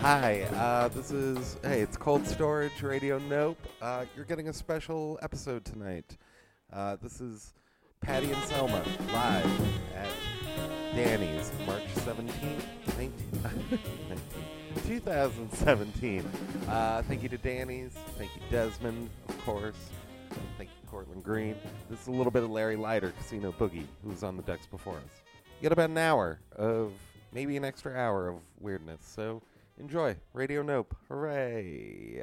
Hi, uh, this is, hey, it's Cold Storage Radio Nope. Uh, you're getting a special episode tonight. Uh, this is Patty and Selma live at Danny's March 17th, 19, 2017. Uh, thank you to Danny's. Thank you, Desmond, of course. Thank you, Cortland Green. This is a little bit of Larry Leiter, Casino Boogie, who's on the decks before us. You got about an hour of, maybe an extra hour of weirdness, so Enjoy. Radio Nope. Hooray.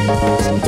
Use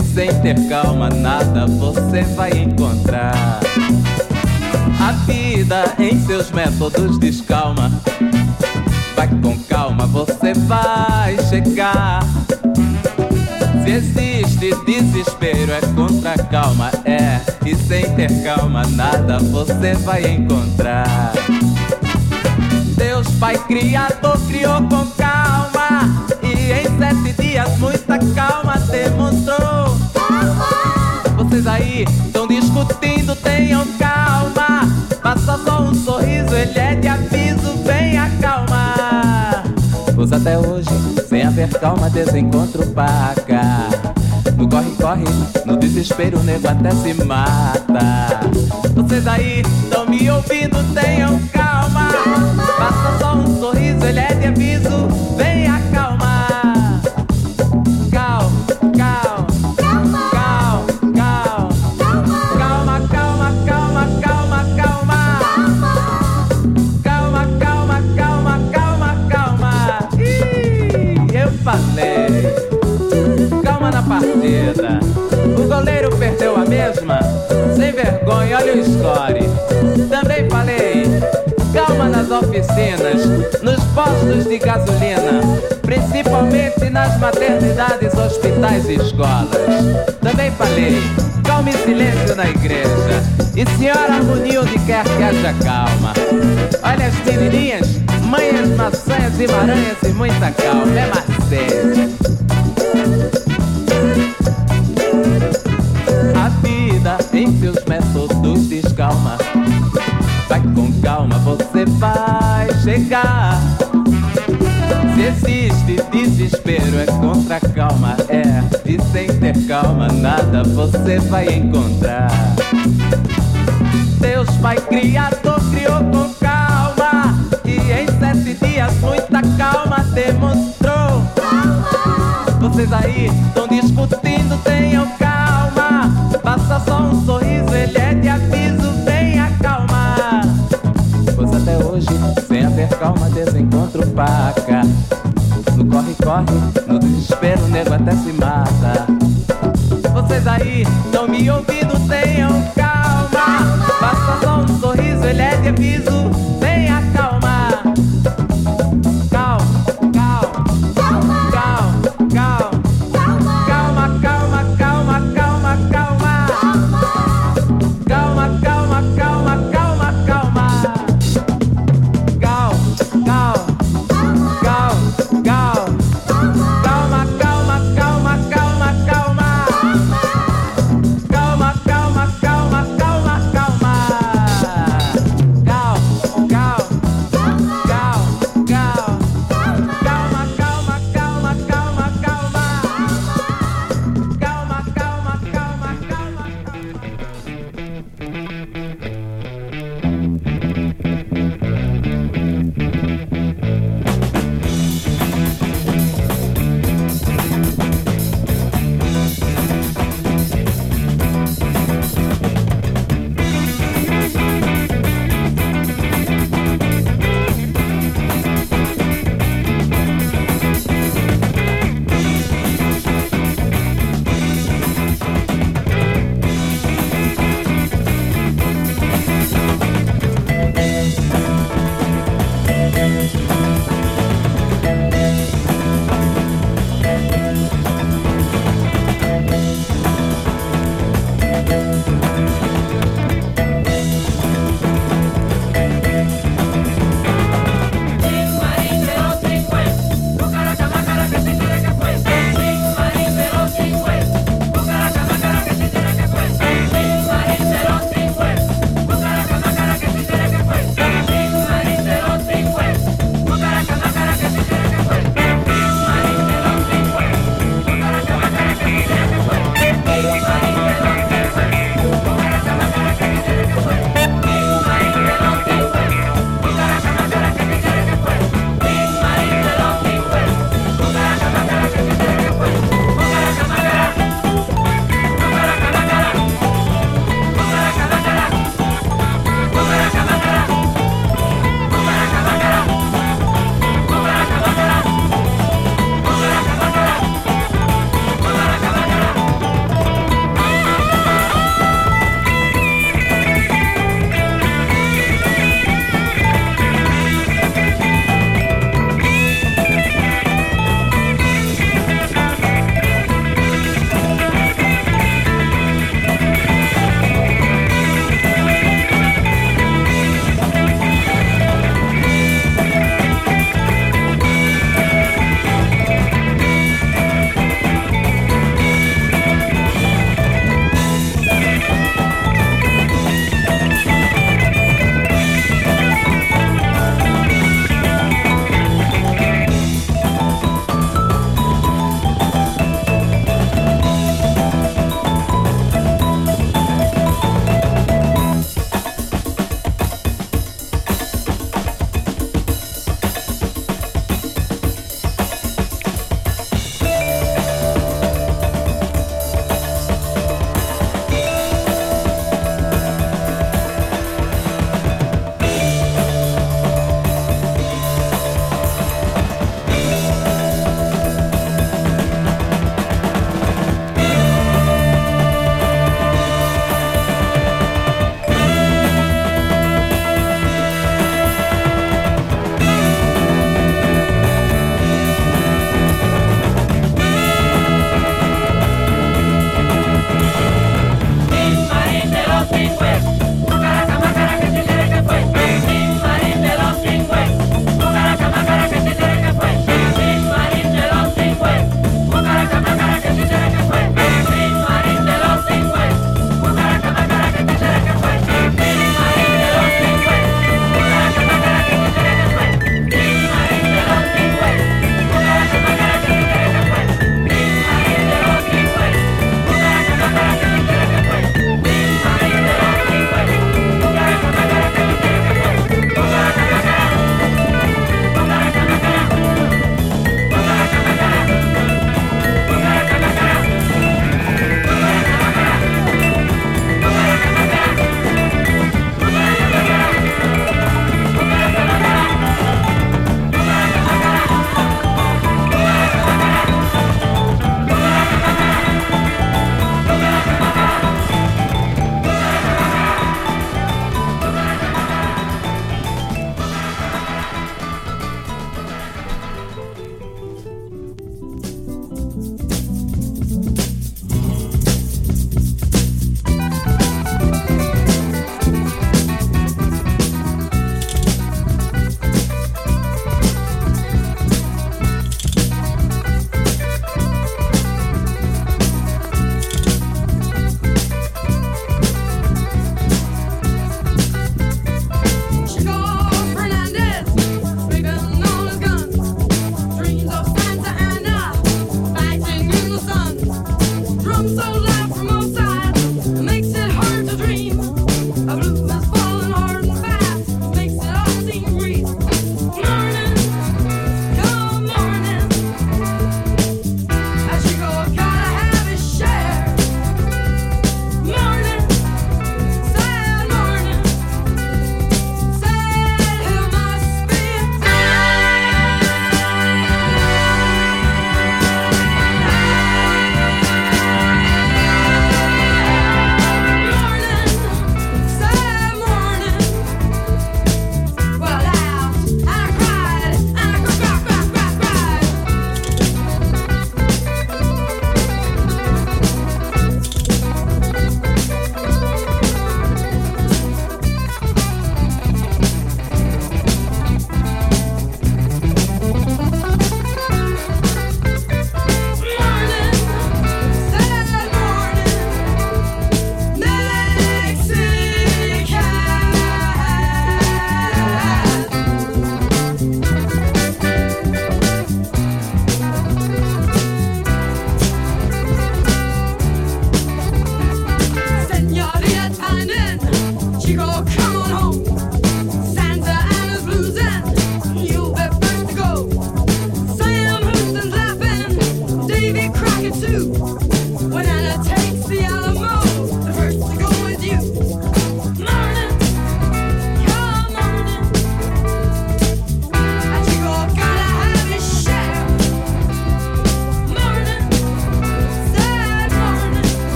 E sem ter calma, nada você vai encontrar. A vida em seus métodos descalma. Vai com calma, você vai chegar. Se existe desespero, é contra calma, é. E sem ter calma, nada você vai encontrar. Deus Pai Criador criou com calma. E em sete dias, muita calma demonstrou. Vocês aí estão discutindo, tenham calma. Passa só um sorriso, ele é de aviso, vem acalmar. Pois até hoje, sem haver calma, desencontro paca. No corre-corre, no desespero, o nego até se mata. Vocês aí estão me ouvindo, tenham calma. Passa só um sorriso, ele é de aviso, partida. O goleiro perdeu a mesma. Sem vergonha, olha o score. Também falei. Calma nas oficinas, nos postos de gasolina, principalmente nas maternidades, hospitais e escolas. Também falei. Calma e silêncio na igreja. E senhora harmonia onde quer que haja calma. Olha as menininhas, manhas, maçãs e maranhas e muita calma. É macete. Com calma, você vai chegar. Se existe desespero, é contra a calma, é. E sem ter calma, nada você vai encontrar. Deus Pai Criador criou com calma. E em sete dias, muita calma demonstrou. Vocês aí estão discutindo, tenham calma. Calma, desencontro paca. No corre-corre, no desespero, o nego até se mata. Vocês aí estão me ouvindo, tenham calma. Passa só um sorriso, ele é de aviso,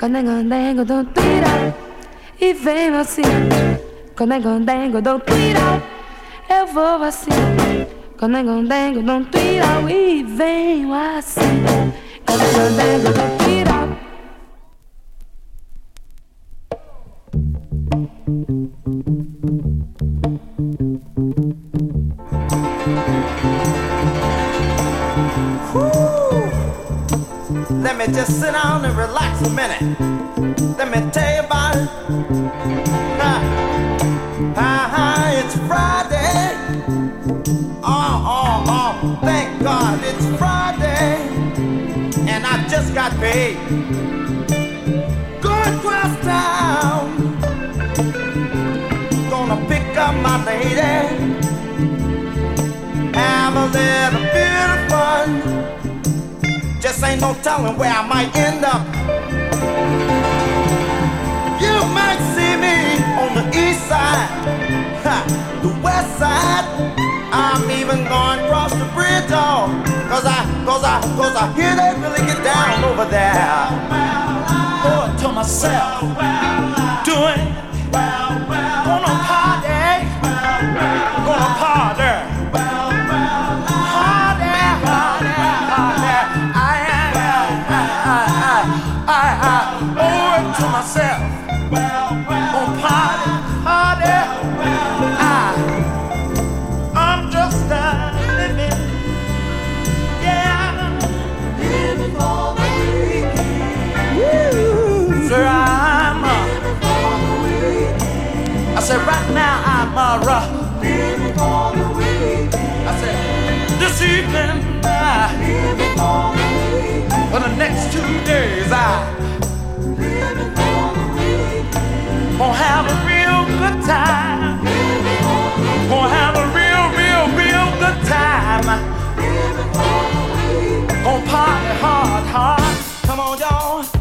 Condengo, do tira E venho assim? Condengo, do tira Eu vou assim? Condengo, do tira E venho assim? Condengo, do tira just sit down and relax a minute. Let me tell you about it. Ha, ha, it's Friday. Oh, oh, oh, thank God it's Friday. And I just got paid. Going across town. Gonna pick up my lady. Have a little bit of fun. Just ain't no telling where I might end up. You might see me on the east side, ha, the west side. I'm even going across the bridge, oh, cause I, cause I, cause I hear they really get down over there. Oh, to myself, doing, gonna party, for the next two days, I gonna have a real good time. Have a real, real, real good time. Party hard, hard. Come on, y'all.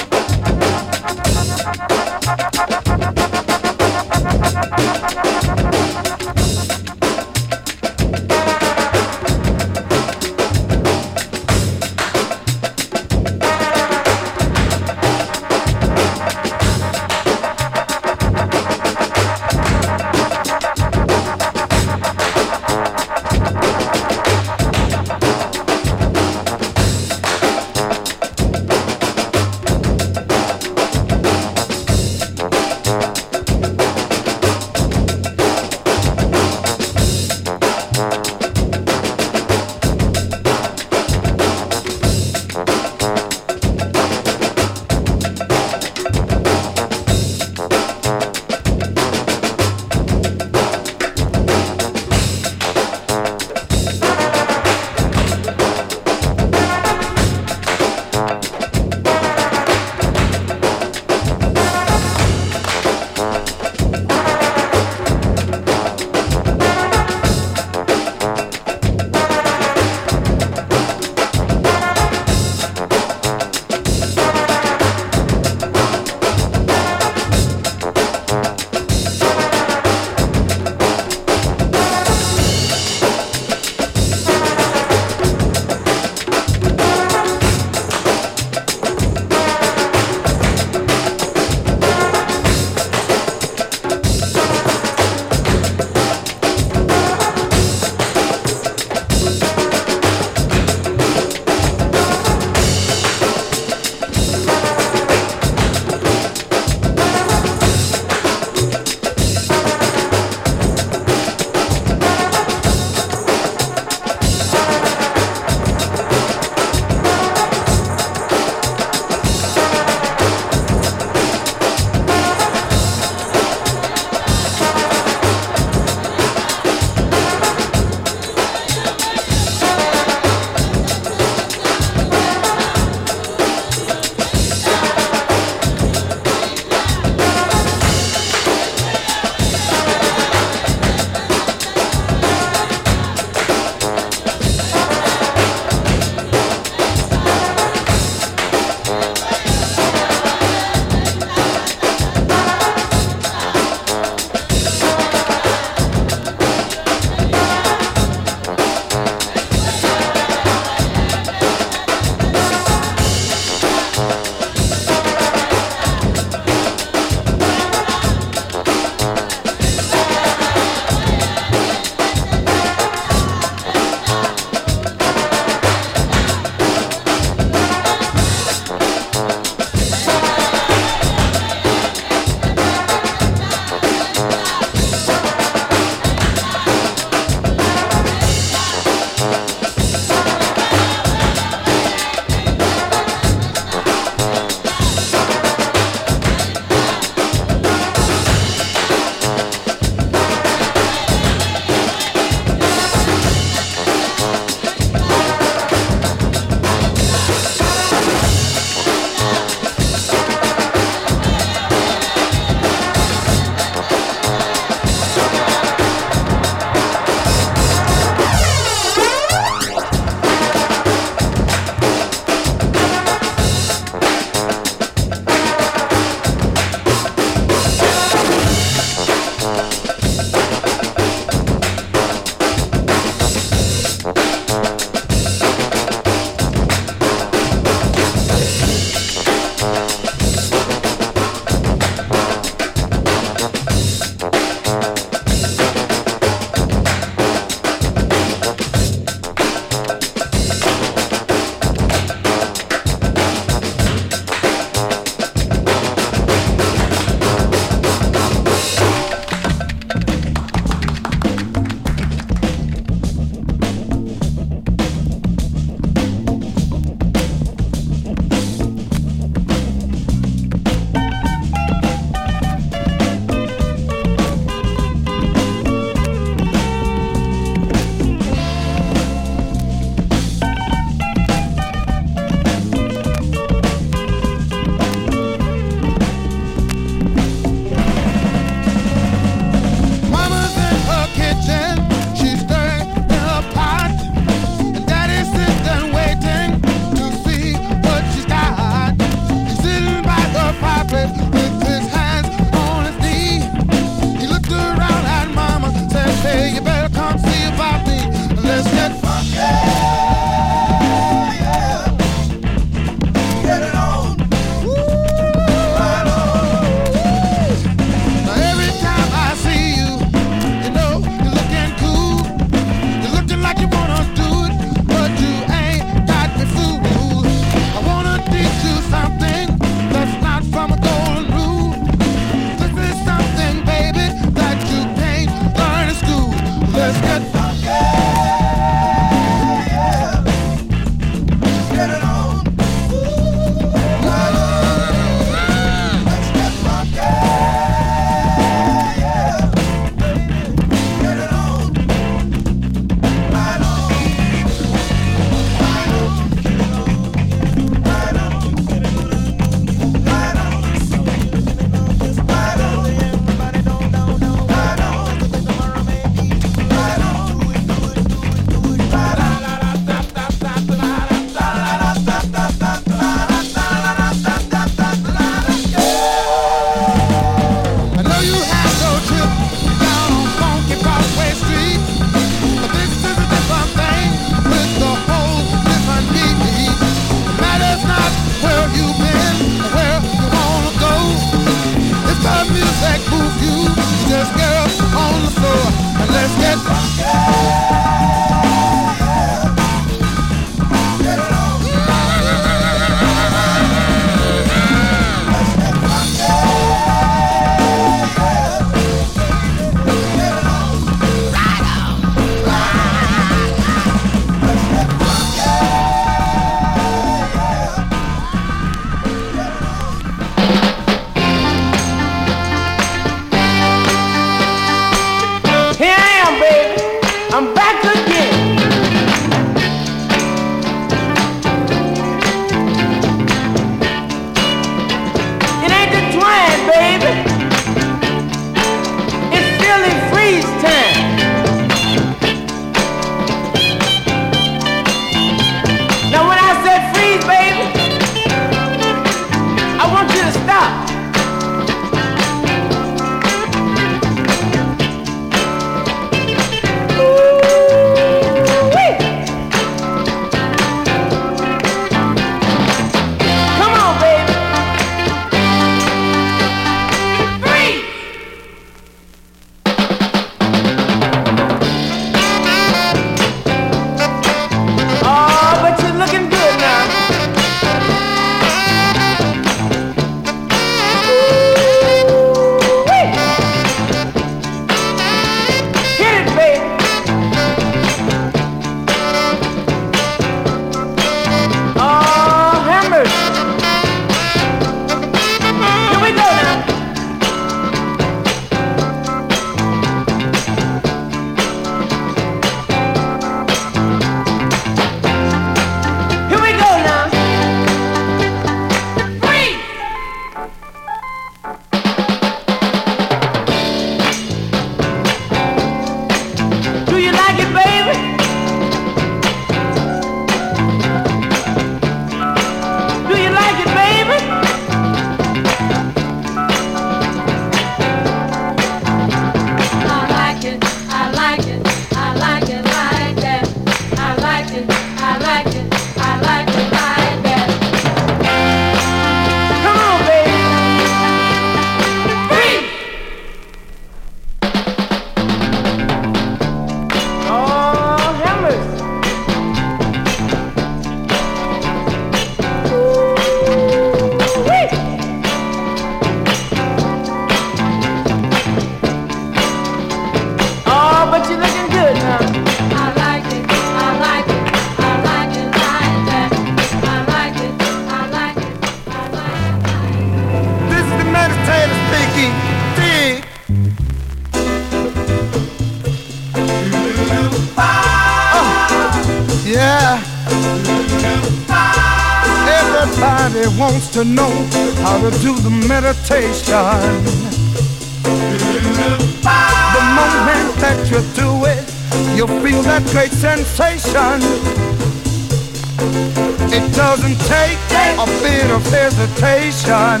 Of hesitation.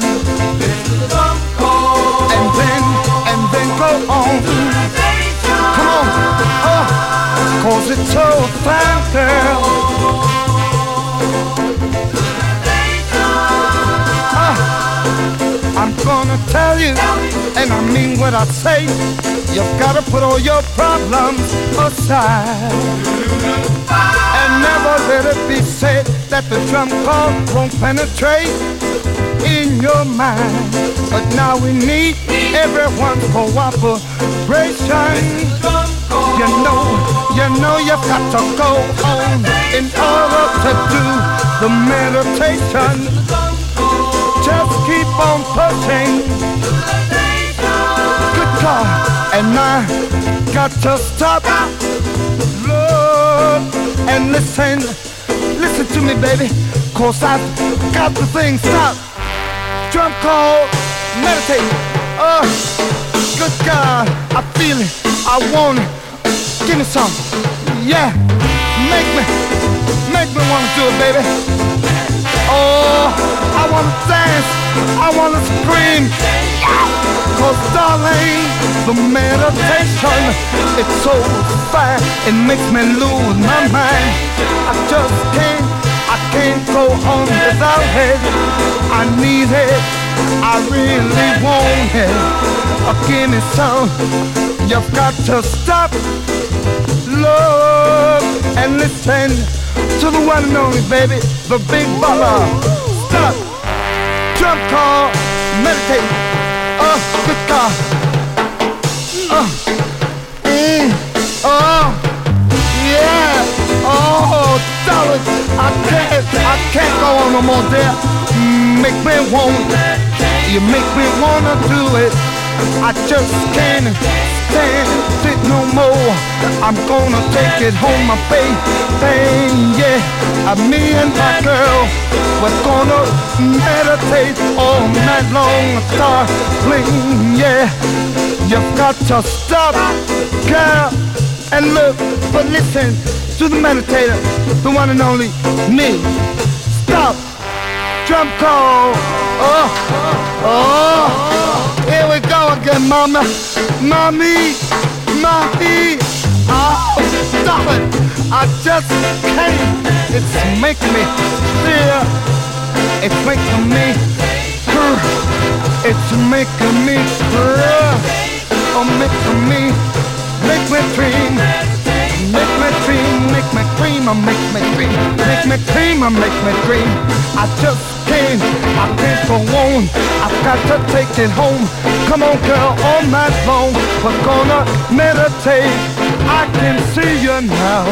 And then, and then go on. Come on. Uh, Cause it's so fine, girl. Uh, I'm gonna tell you, and I mean what I say. You've gotta put all your problems aside. And never let it be said that the drum call won't penetrate in your mind. But now we need everyone cooperation. You know, you know you've got to go on in order to do the meditation. Just keep on pushing. Good God, and I got to stop. Look and listen, listen to me, baby, cause I've got the thing stopped. Drum call, meditate. Oh, good God, I feel it, I want it. Give me some, yeah. Make me, make me wanna do it, baby. Oh, I wanna dance, I wanna scream. Cause darling, the meditation, it's so fine, it makes me lose my mind. I just can't, I can't go on without it. I need it, I really want it. Give me some, You've got to stop, look, and listen to the one and only baby, the big baba. Stop, jump call, meditate. Oh, good God. Oh, mm, oh, yeah. Oh, I can't, I can't go on no more there. Make me want, you make me wanna do it. I just can't stand it no more. I'm gonna take it home, my baby. Yeah, Uh, me and my girl, we're gonna meditate all night long. Darling, yeah, you've got to stop, girl, and look, but listen to the meditator, the one and only me. Stop, drum call. Oh, oh, here we go again, mama, mommy, mommy. Oh, stop it! I just can't. It's making me feel. It's making me. It's making me. Oh, making me. Make me dream. Make me dream. Make me dream. Oh, make me dream. Make me dream. Oh, make me dream. I just can't. I can't go on. I've got to take it home. Come on, girl, all night long. We're gonna meditate. I can see you now,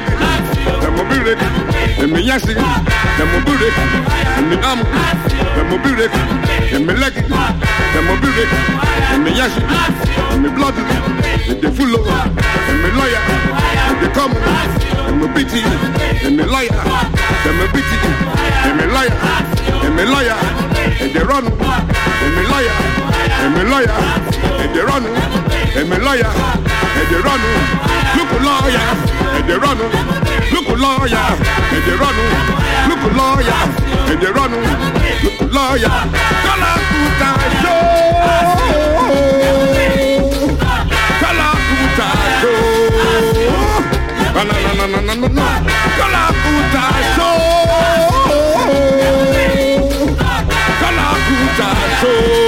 black, I'm a bullet, and me yassi, I'm a bullet, and me um, I'm a bullet, and me leg, I'm a bullet, and me yassi, and me blood, and the full of, and me lawyer, and the common and me bitty, and me lawyer, and me bitty, and me lawyer, and me lawyer, and they run, and me lawyer, and me lawyer, and they run, and me lawyer, and they run, look a lawyer, and they run, look a lawyer, and they run, look a lawyer, and they run, look a lawyer, Kalakuta show, Kalakuta na na na na na na na, Kalakuta show, Kalakuta show,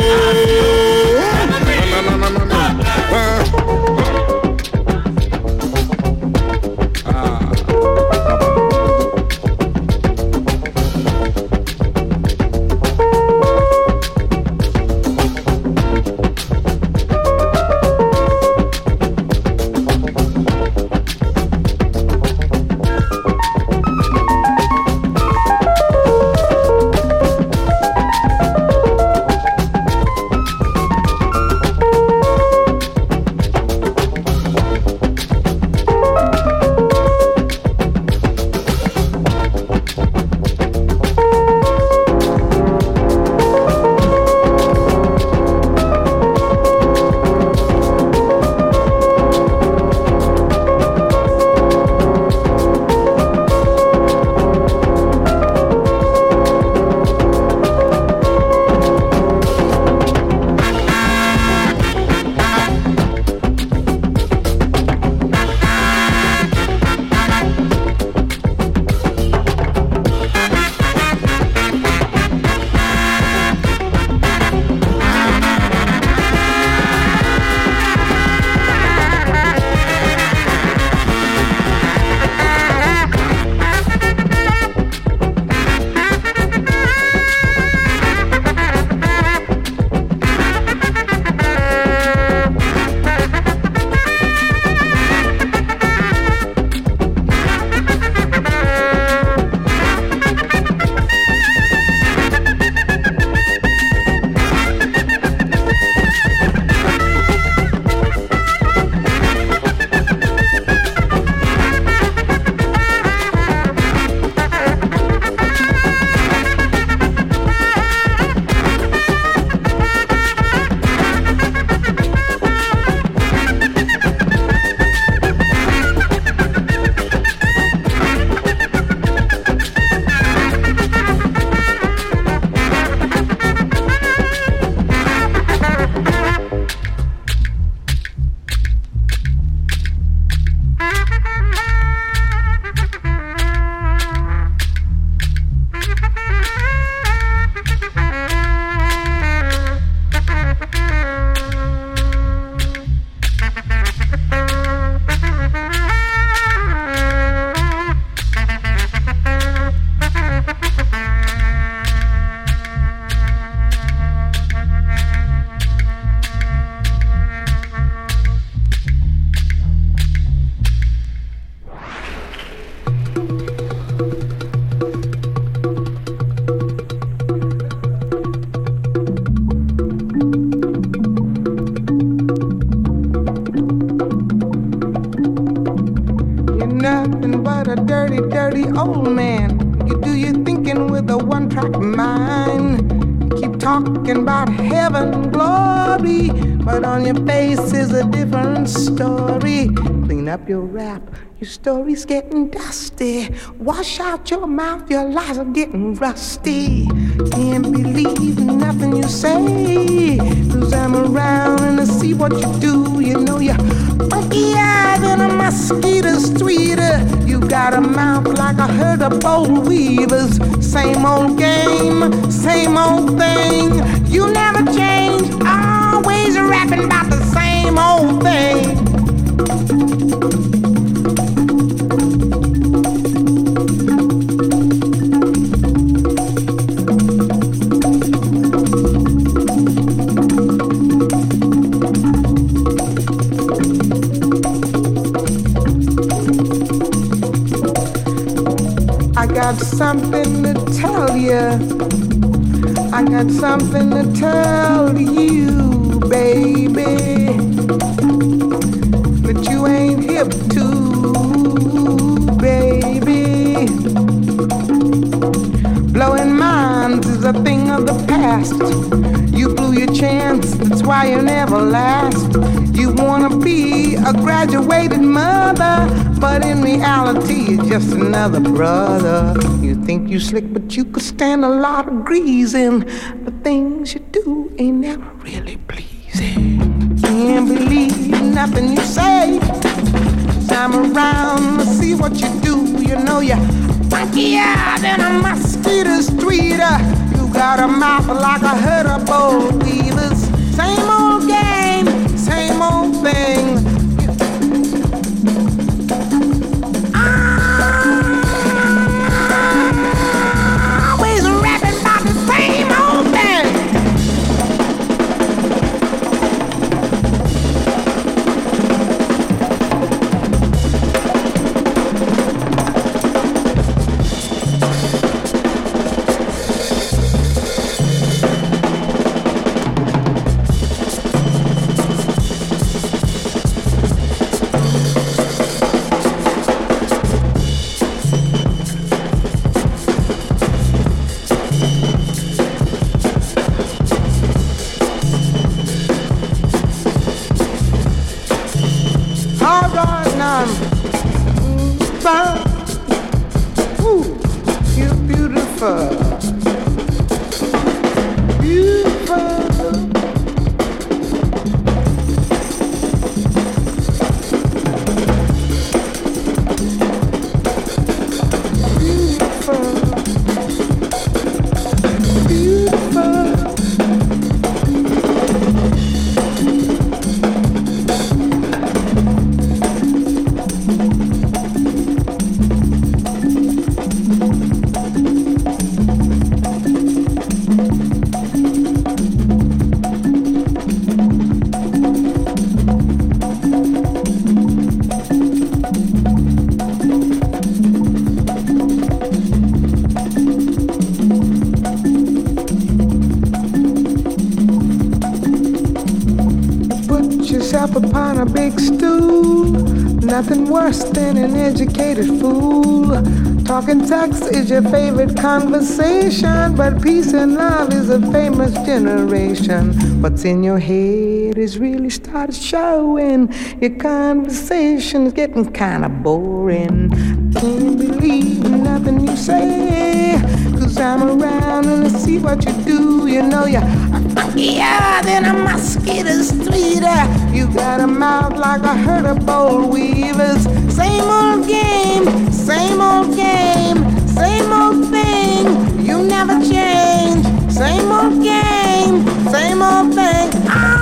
story's getting dusty. Wash out your mouth, your lies are getting rusty. Can't believe nothing you say, cause I'm around and I see what you do. You know you're funkier than a mosquito's tweeter. You got a mouth like a herd of boll weevils. Same old game, same old thing. You never change, something to tell you. I got something to tell you, baby. That you ain't hip to, baby. Blowing minds is a thing of the past. You blew your chance, that's why you never last. You wanna be a graduated mother, but in reality, you're just another brother. Think you slick, but you could stand a lot of greasing. The an educated fool. Talking sex is your favorite conversation, but peace and love is a famous generation. What's in your head is really started showing. Your conversation is getting kinda boring. Can't believe nothing you say. Cause I'm around and I see what you do. You know you're funkier than a mosquito streeter. You got a mouth like a herd of boll weevils. Same old game, same old game, same old thing. You never change. Same old game, same old thing. Always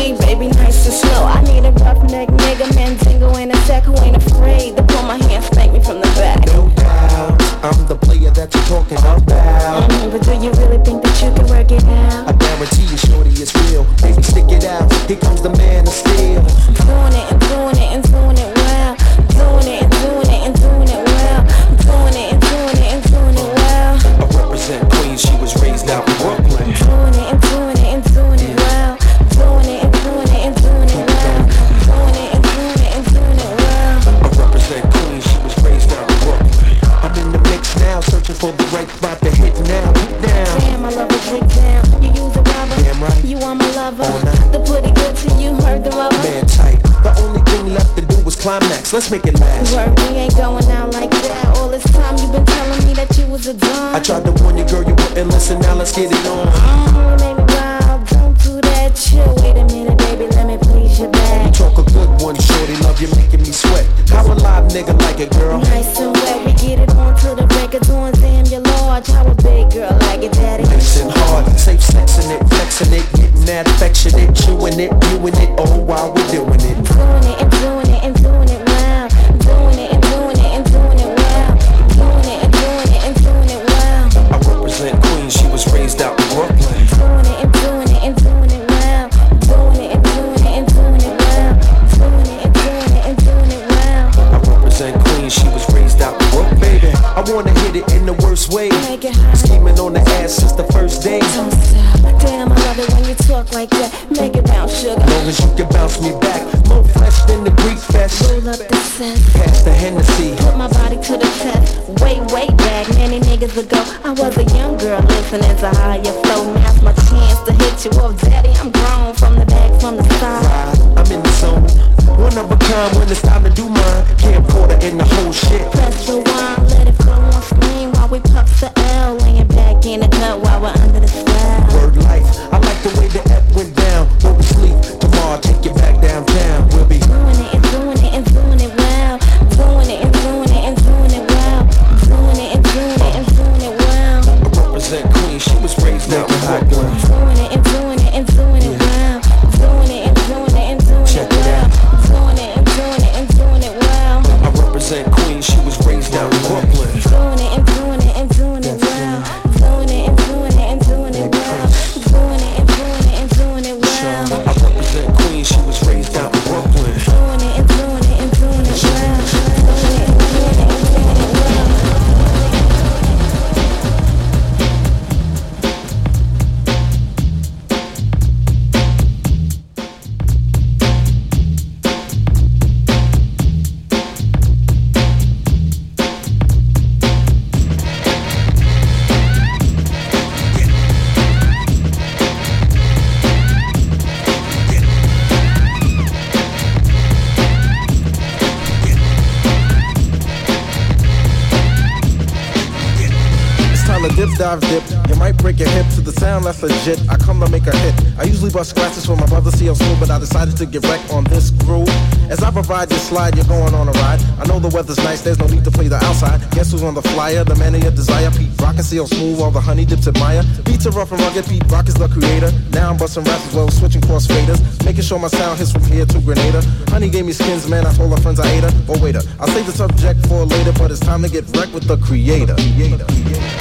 G, baby, nice and slow. I need a roughneck nigga, Mandingo, and a jack who ain't afraid to pull my hands, spank me from the back. No doubt, I'm the player that you're talking about. Mm-hmm, but do you really let's make it last. CL Smooth, all the honey dips admire. Beats are rough and rugged, Pete Rock is the creator. Now I'm busting raps as well switching cross faders. Making sure my sound hits from here to Grenada. Honey gave me skins, man, I told her friends I ate her. But wait, I'll save the subject for later, but it's time to get wrecked with the creator. creator. I'm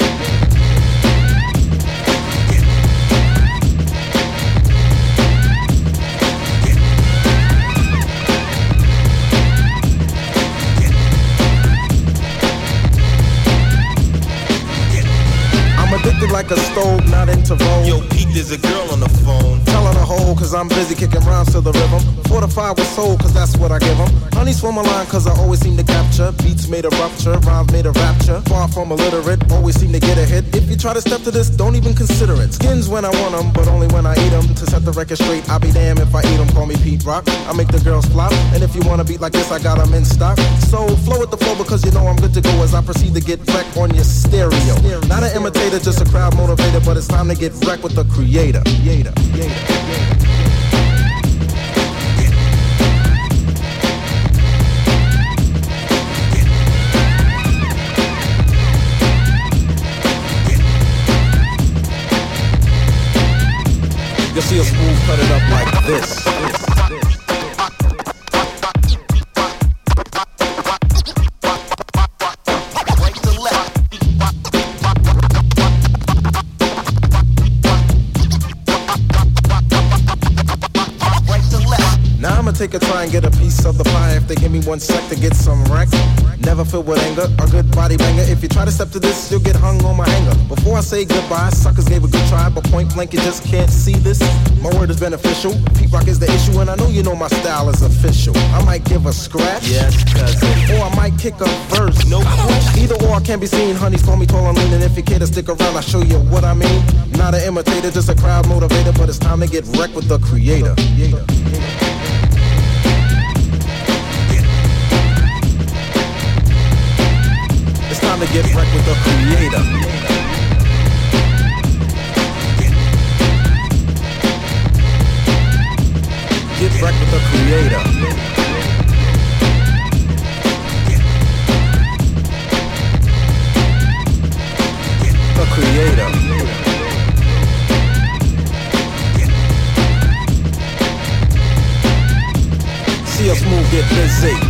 vogue. Yo, Pete, there's a girl on the cause I'm busy kicking rounds to the rhythm. Fortified with soul, cause that's what I give 'em. Honey's for my line, cause I always seem to capture. Beats made a rupture, rhymes made a rapture. Far from illiterate, always seem to get a hit. If you try to step to this, don't even consider it. Skins when I want 'em, but only when I eat 'em. To set the record straight, I'll be damned if I eat 'em. Call me Pete Rock. I make the girls flop. And if you wanna beat like this, I got got 'em in stock. So flow with the flow because you know I'm good to go as I proceed to get wrecked on your stereo. Not an imitator, just a crowd motivator, but it's time to get wrecked with the creator. creator. You'll see a smooth cut it up like this. Take a try and get a piece of the pie if they give me one sec to get some wreck. Never filled with anger, a good body banger. If you try to step to this, you'll get hung on my hanger. Before I say goodbye, suckers gave a good try, but point blank you just can't see this. My word is beneficial. Pete Rock is the issue, and I know you know my style is official. I might give a scratch, yes, cousin, or I might kick a verse. No question. Either or can't be seen. Honeys call me tall and lean, and if you care to stick around, I'll show you what I mean. Not an imitator, just a crowd motivator, but it's time to get wrecked with the creator. It's time to get wrecked with the creator. Get wrecked with the creator. The creator. See us move, get busy.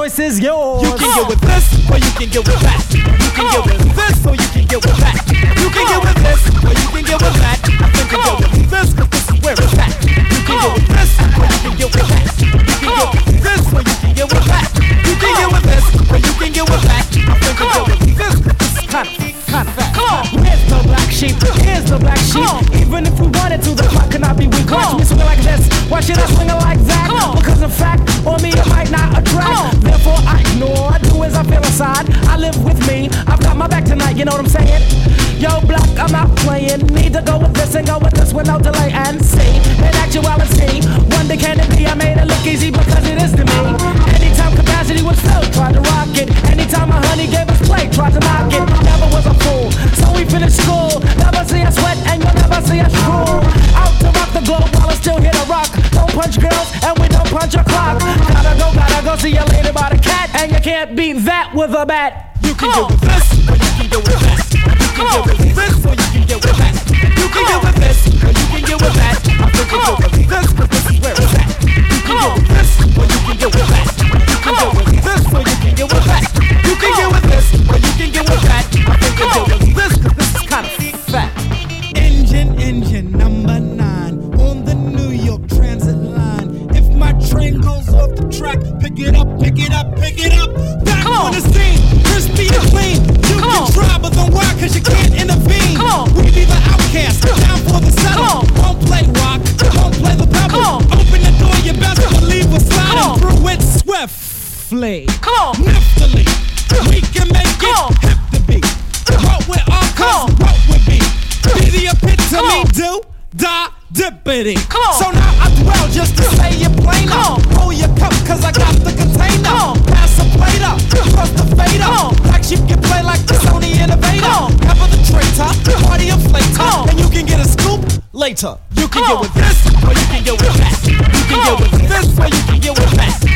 Choice is yours. You can get with this, or you can get with that. You can get with this, or you can get with that. You can get with this, or you can get with that. I think you get with this, cause this is where it's at. You can get with this, or you can get with that. You can get with sheep, here's the black sheep. Even if we wanted to, the clock cannot be weak. Watch me swing like this, why should I swing like that? Because in fact, on me it might not attract. Therefore I ignore, I do as I feel inside. I live with me, I've got my back tonight, you know what I'm saying? Yo, black, I'm not playing. Need to go with this and go with this with no delay and see. In actuality, wonder can it be? I made it look easy because it is to me. Anytime capacity was filled, tried to rock it. Anytime my honey gave us play, tried to knock it. Never was a fool, so we finished school. Never see us sweat and you'll never see us drool. Out to rock the globe while I still hit a rock. Don't punch girls and we don't punch a clock. Gotta go, gotta go see you later by the cat. And you can't beat that with a bat. You can get with this, or you can get with that. You can get with this, or you can get with that. You can get with this, or you can get with that. I think you get with this, cause this is swiftly. Come on. Niftily, we can make it hip to be. What with our cause, what with me. Be the epitome, do, da, dippity. So now I dwell just to say it plainer. Pull your cup, cause I got the container. Pass a plate up, cross the fader. Black sheep can play like the Sony Innovator. Cover the traitor, party inflator. And you can get a scoop later. You can get with this, or you can get with that. You can get with this, or you can get with that.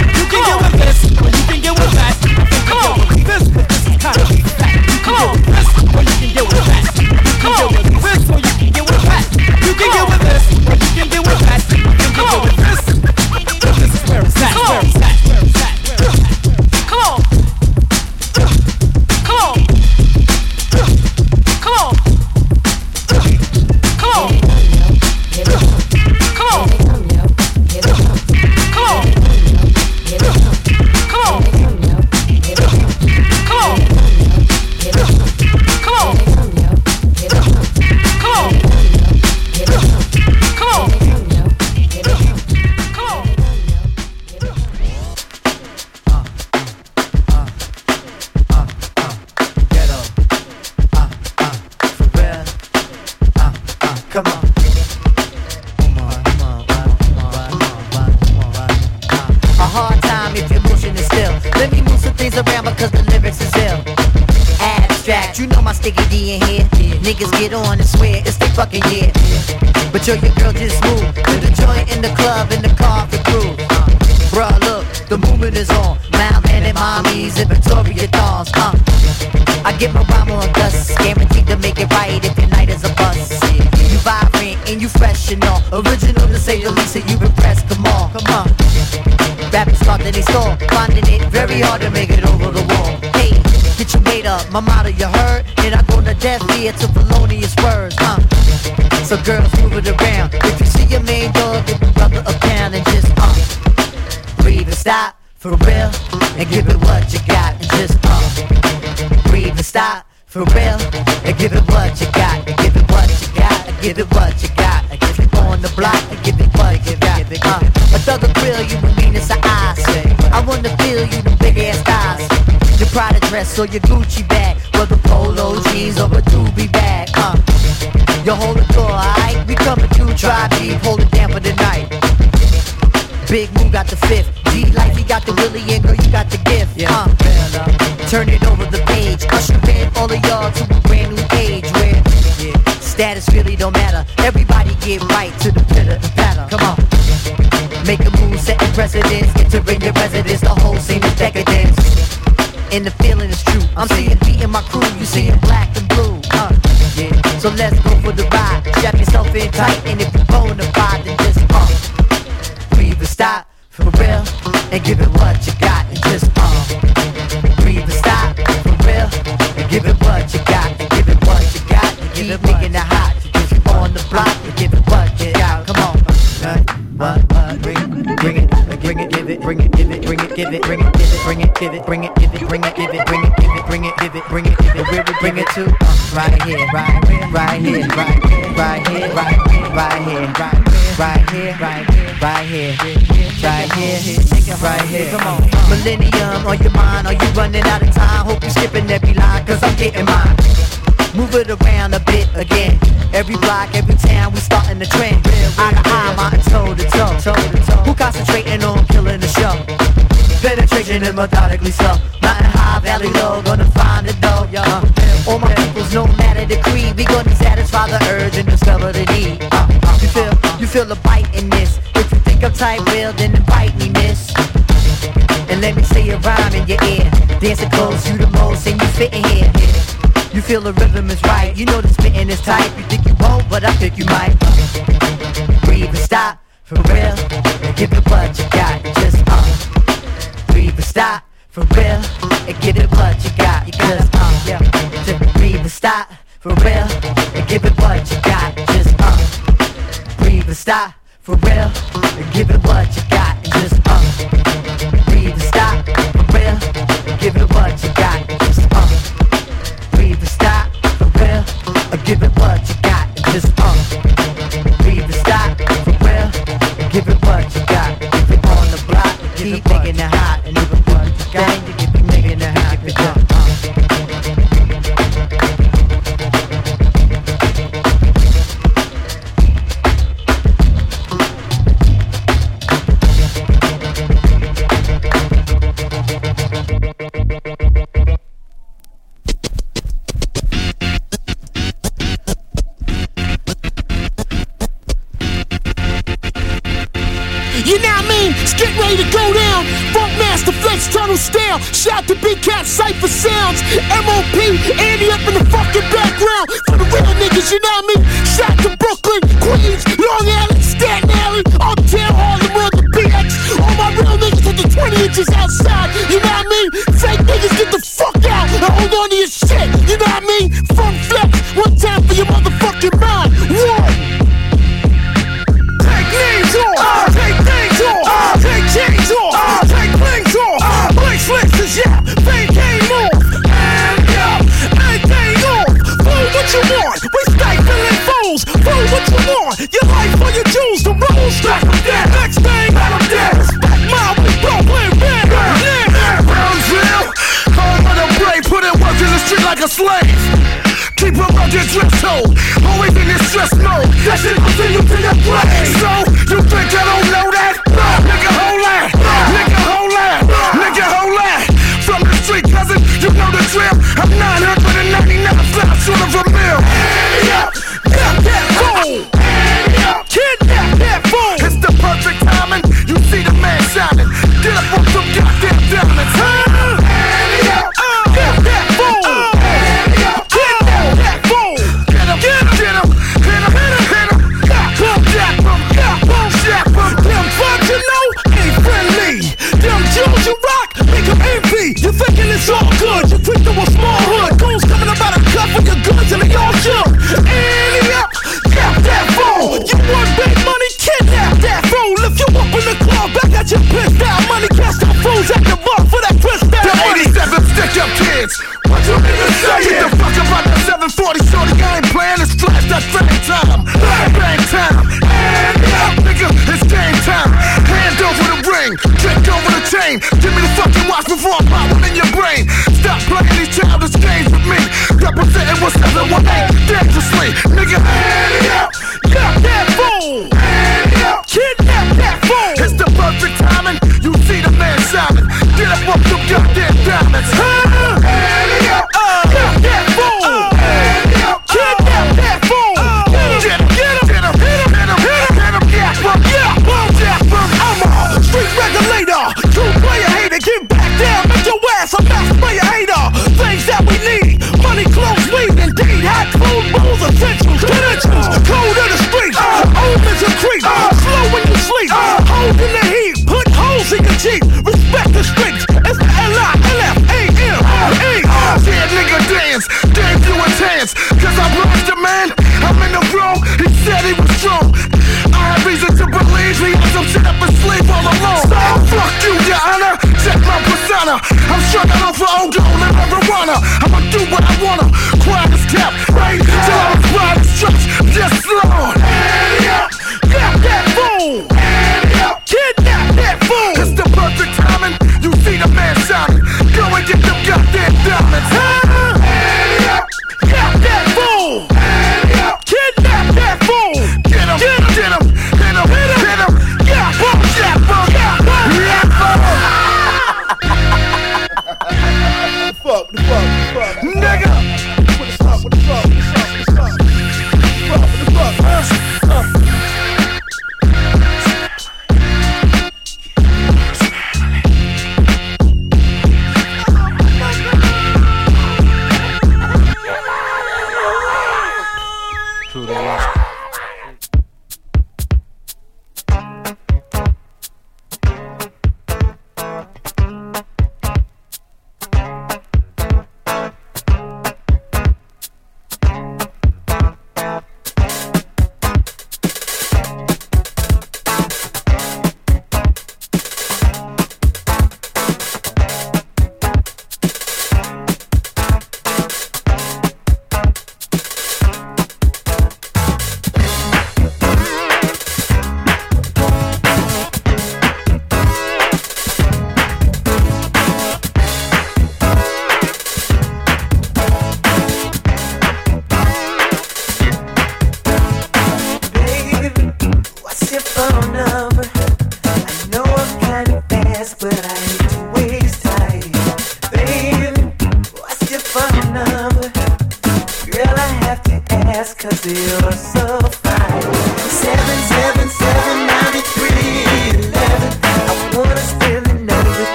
Yo, your girl just moved to the joint in the club in the car for groove. Bruh, look, the movement is on. Mount and mommies and Victoria dolls. Uh. I get my rhyme on dust, guaranteed to make it right if your night is a bust. You vibrant and you fresh and all. Original to say the least, and you impressed. Come on, come on. Rapping start then they stall, finding it very hard to make it over the wall. Hey, get your weight up, my motto you heard, and I go to death here to huh? So girls move it around. If you see your main dog, give your brother a pound and just uh, breathe and stop for real, and give it what you got and just uh, breathe and stop for real, and give it what you got, and give it what you got, and give it what you got, and give it on the block, and give it what you got. Uh, a thug will grill you with meanness of eyes. I wanna feel you the big ass thighs. Your Prada dress or your Gucci bag, whether polo jeans or a doobie bag. Uh, you hold the door, alright? We coming through, try deep, hold it down for the night. Big Moo got the fifth. G Life, he got the Willie, and girl, you got the gift. Yeah. Uh, turn it over the page. Usher in all of y'all to a brand new age where status really don't matter. Everybody get right to the pitter patter. Come on. Make a move, setting precedence. Entering your residence, the whole scene is decadence. And the feeling is true. I'm seeing beating my crew, you seeing black So let's go for the ride. Strap yourself in tight, and if you're bona fide, then just uh, breathe and stop for real, and give it what you got, and just uh, breathe and stop for real, and give it what you got, and give it what you got, and making it hot. Just keep on the block, and give it what you got. Come on. Uh, what, what, bring it, bring it, bring it, give it, bring it, give it, bring it, give it, bring it, give it, bring it, give it, bring it, give it, bring it, give it, bring it, give it, bring it, give it, bring it, give it, where we bring it to? Uh, right here, right here, right here, right here, right here, right here, right here, right here, right here, right here, right here, right here. Come on, Millennium on your mind, are you running out of time? Hope you skipping every line, cause I'm getting mine. Move it around a bit again. Every block, every town, we starting the trend. Eye to eye, mountain toe to toe. Who concentrating on killing the show? Penetration and methodically slow. Mountain high, valley low, gonna find the dough. Uh, all my peoples, no matter the creed, we gonna satisfy the urge and discover the need. Uh, you feel, you feel the bite in this. If you think I'm tight, real, then invite me, miss. And let me say a rhyme in your ear. Dancing close, you the most, and you fit in here. You feel the rhythm is right. You know the spitting is tight. You think you won't, but I think you might. Breathe and stop for real. Give it what you got. Just uh. Breathe and stop for real. And give it what you got. You just uh. Just breathe and stop for real. And give it what you got. Just uh. Breathe and stop for real. And give it what you got. MOP, Andy up in the fucking background. For the real niggas, you know what I mean? Shout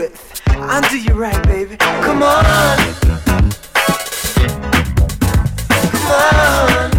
with. I'll do you right, baby. Come on. Come on.